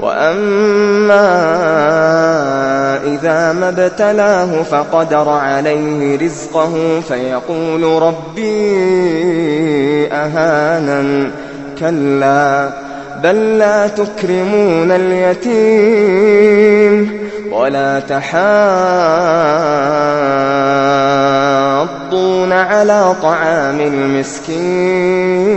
وأما إذا ما ابتلاه فقدر عليه رزقه فيقول ربي أهانن كلا بل لا تكرمون اليتيم ولا تحاضون على طعام المسكين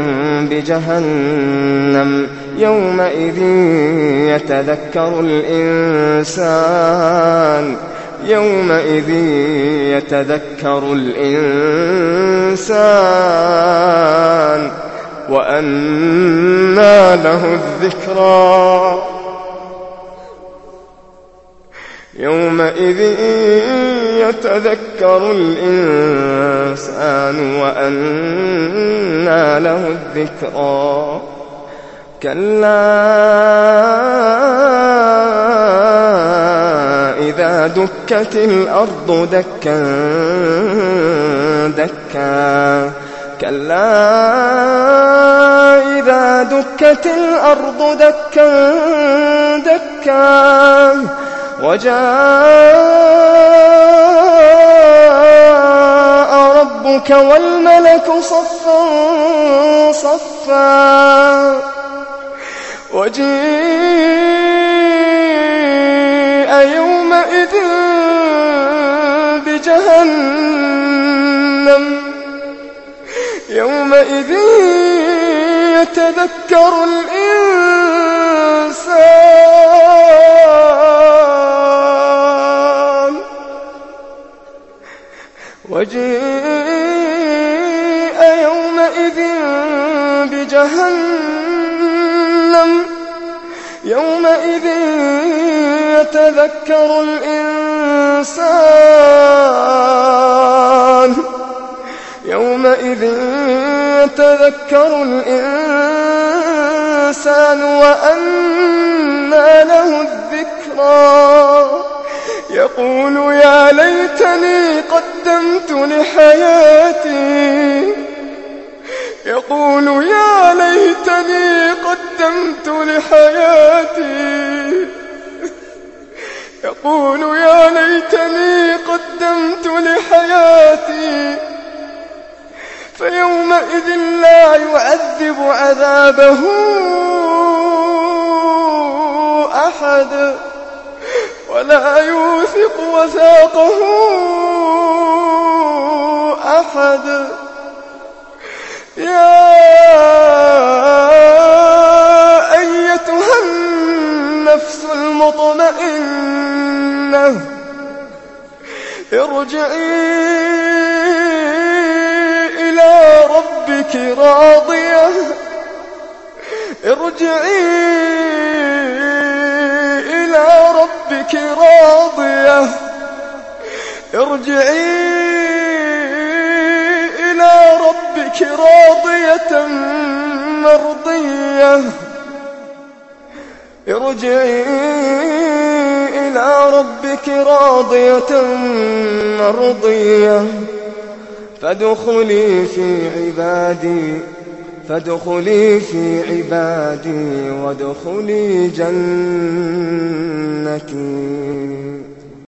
بجهنم يومئذ يتذكر الإنسان يومئذ يتذكر الإنسان وأنى له الذكرى يومئذ يتذكر الإنسان وأنى له الذكرى. كلا إذا دكت الأرض دكا دكا. كلا إذا دكت الأرض دكا دكا. وجاء ربك والملك صفا صفا وجيء يومئذ بجهنم. يومئذ يتذكر الإنسان وجيء يومئذ بجهنم. يومئذ يتذكر الإنسان. يومئذ يتذكر الإنسان وأنى له الذكرى. يقول يا ليتني قدمت لحياتي يقول يا ليتني قدمت لحياتي. يقول يا ليتني قدمت لحياتي. فيومئذ لا يعذب عذابه أحد ولا يوثق وثاقه. أحد. يا أيتها النفس المطمئنة ارجعي إلى ربك راضية ارجعي ربك راضية ارجعي راضية مرضية. ارجعي إلى ربك راضية مرضية. فادخلي في عبادي فادخلي في عبادي وادخلي جنتي.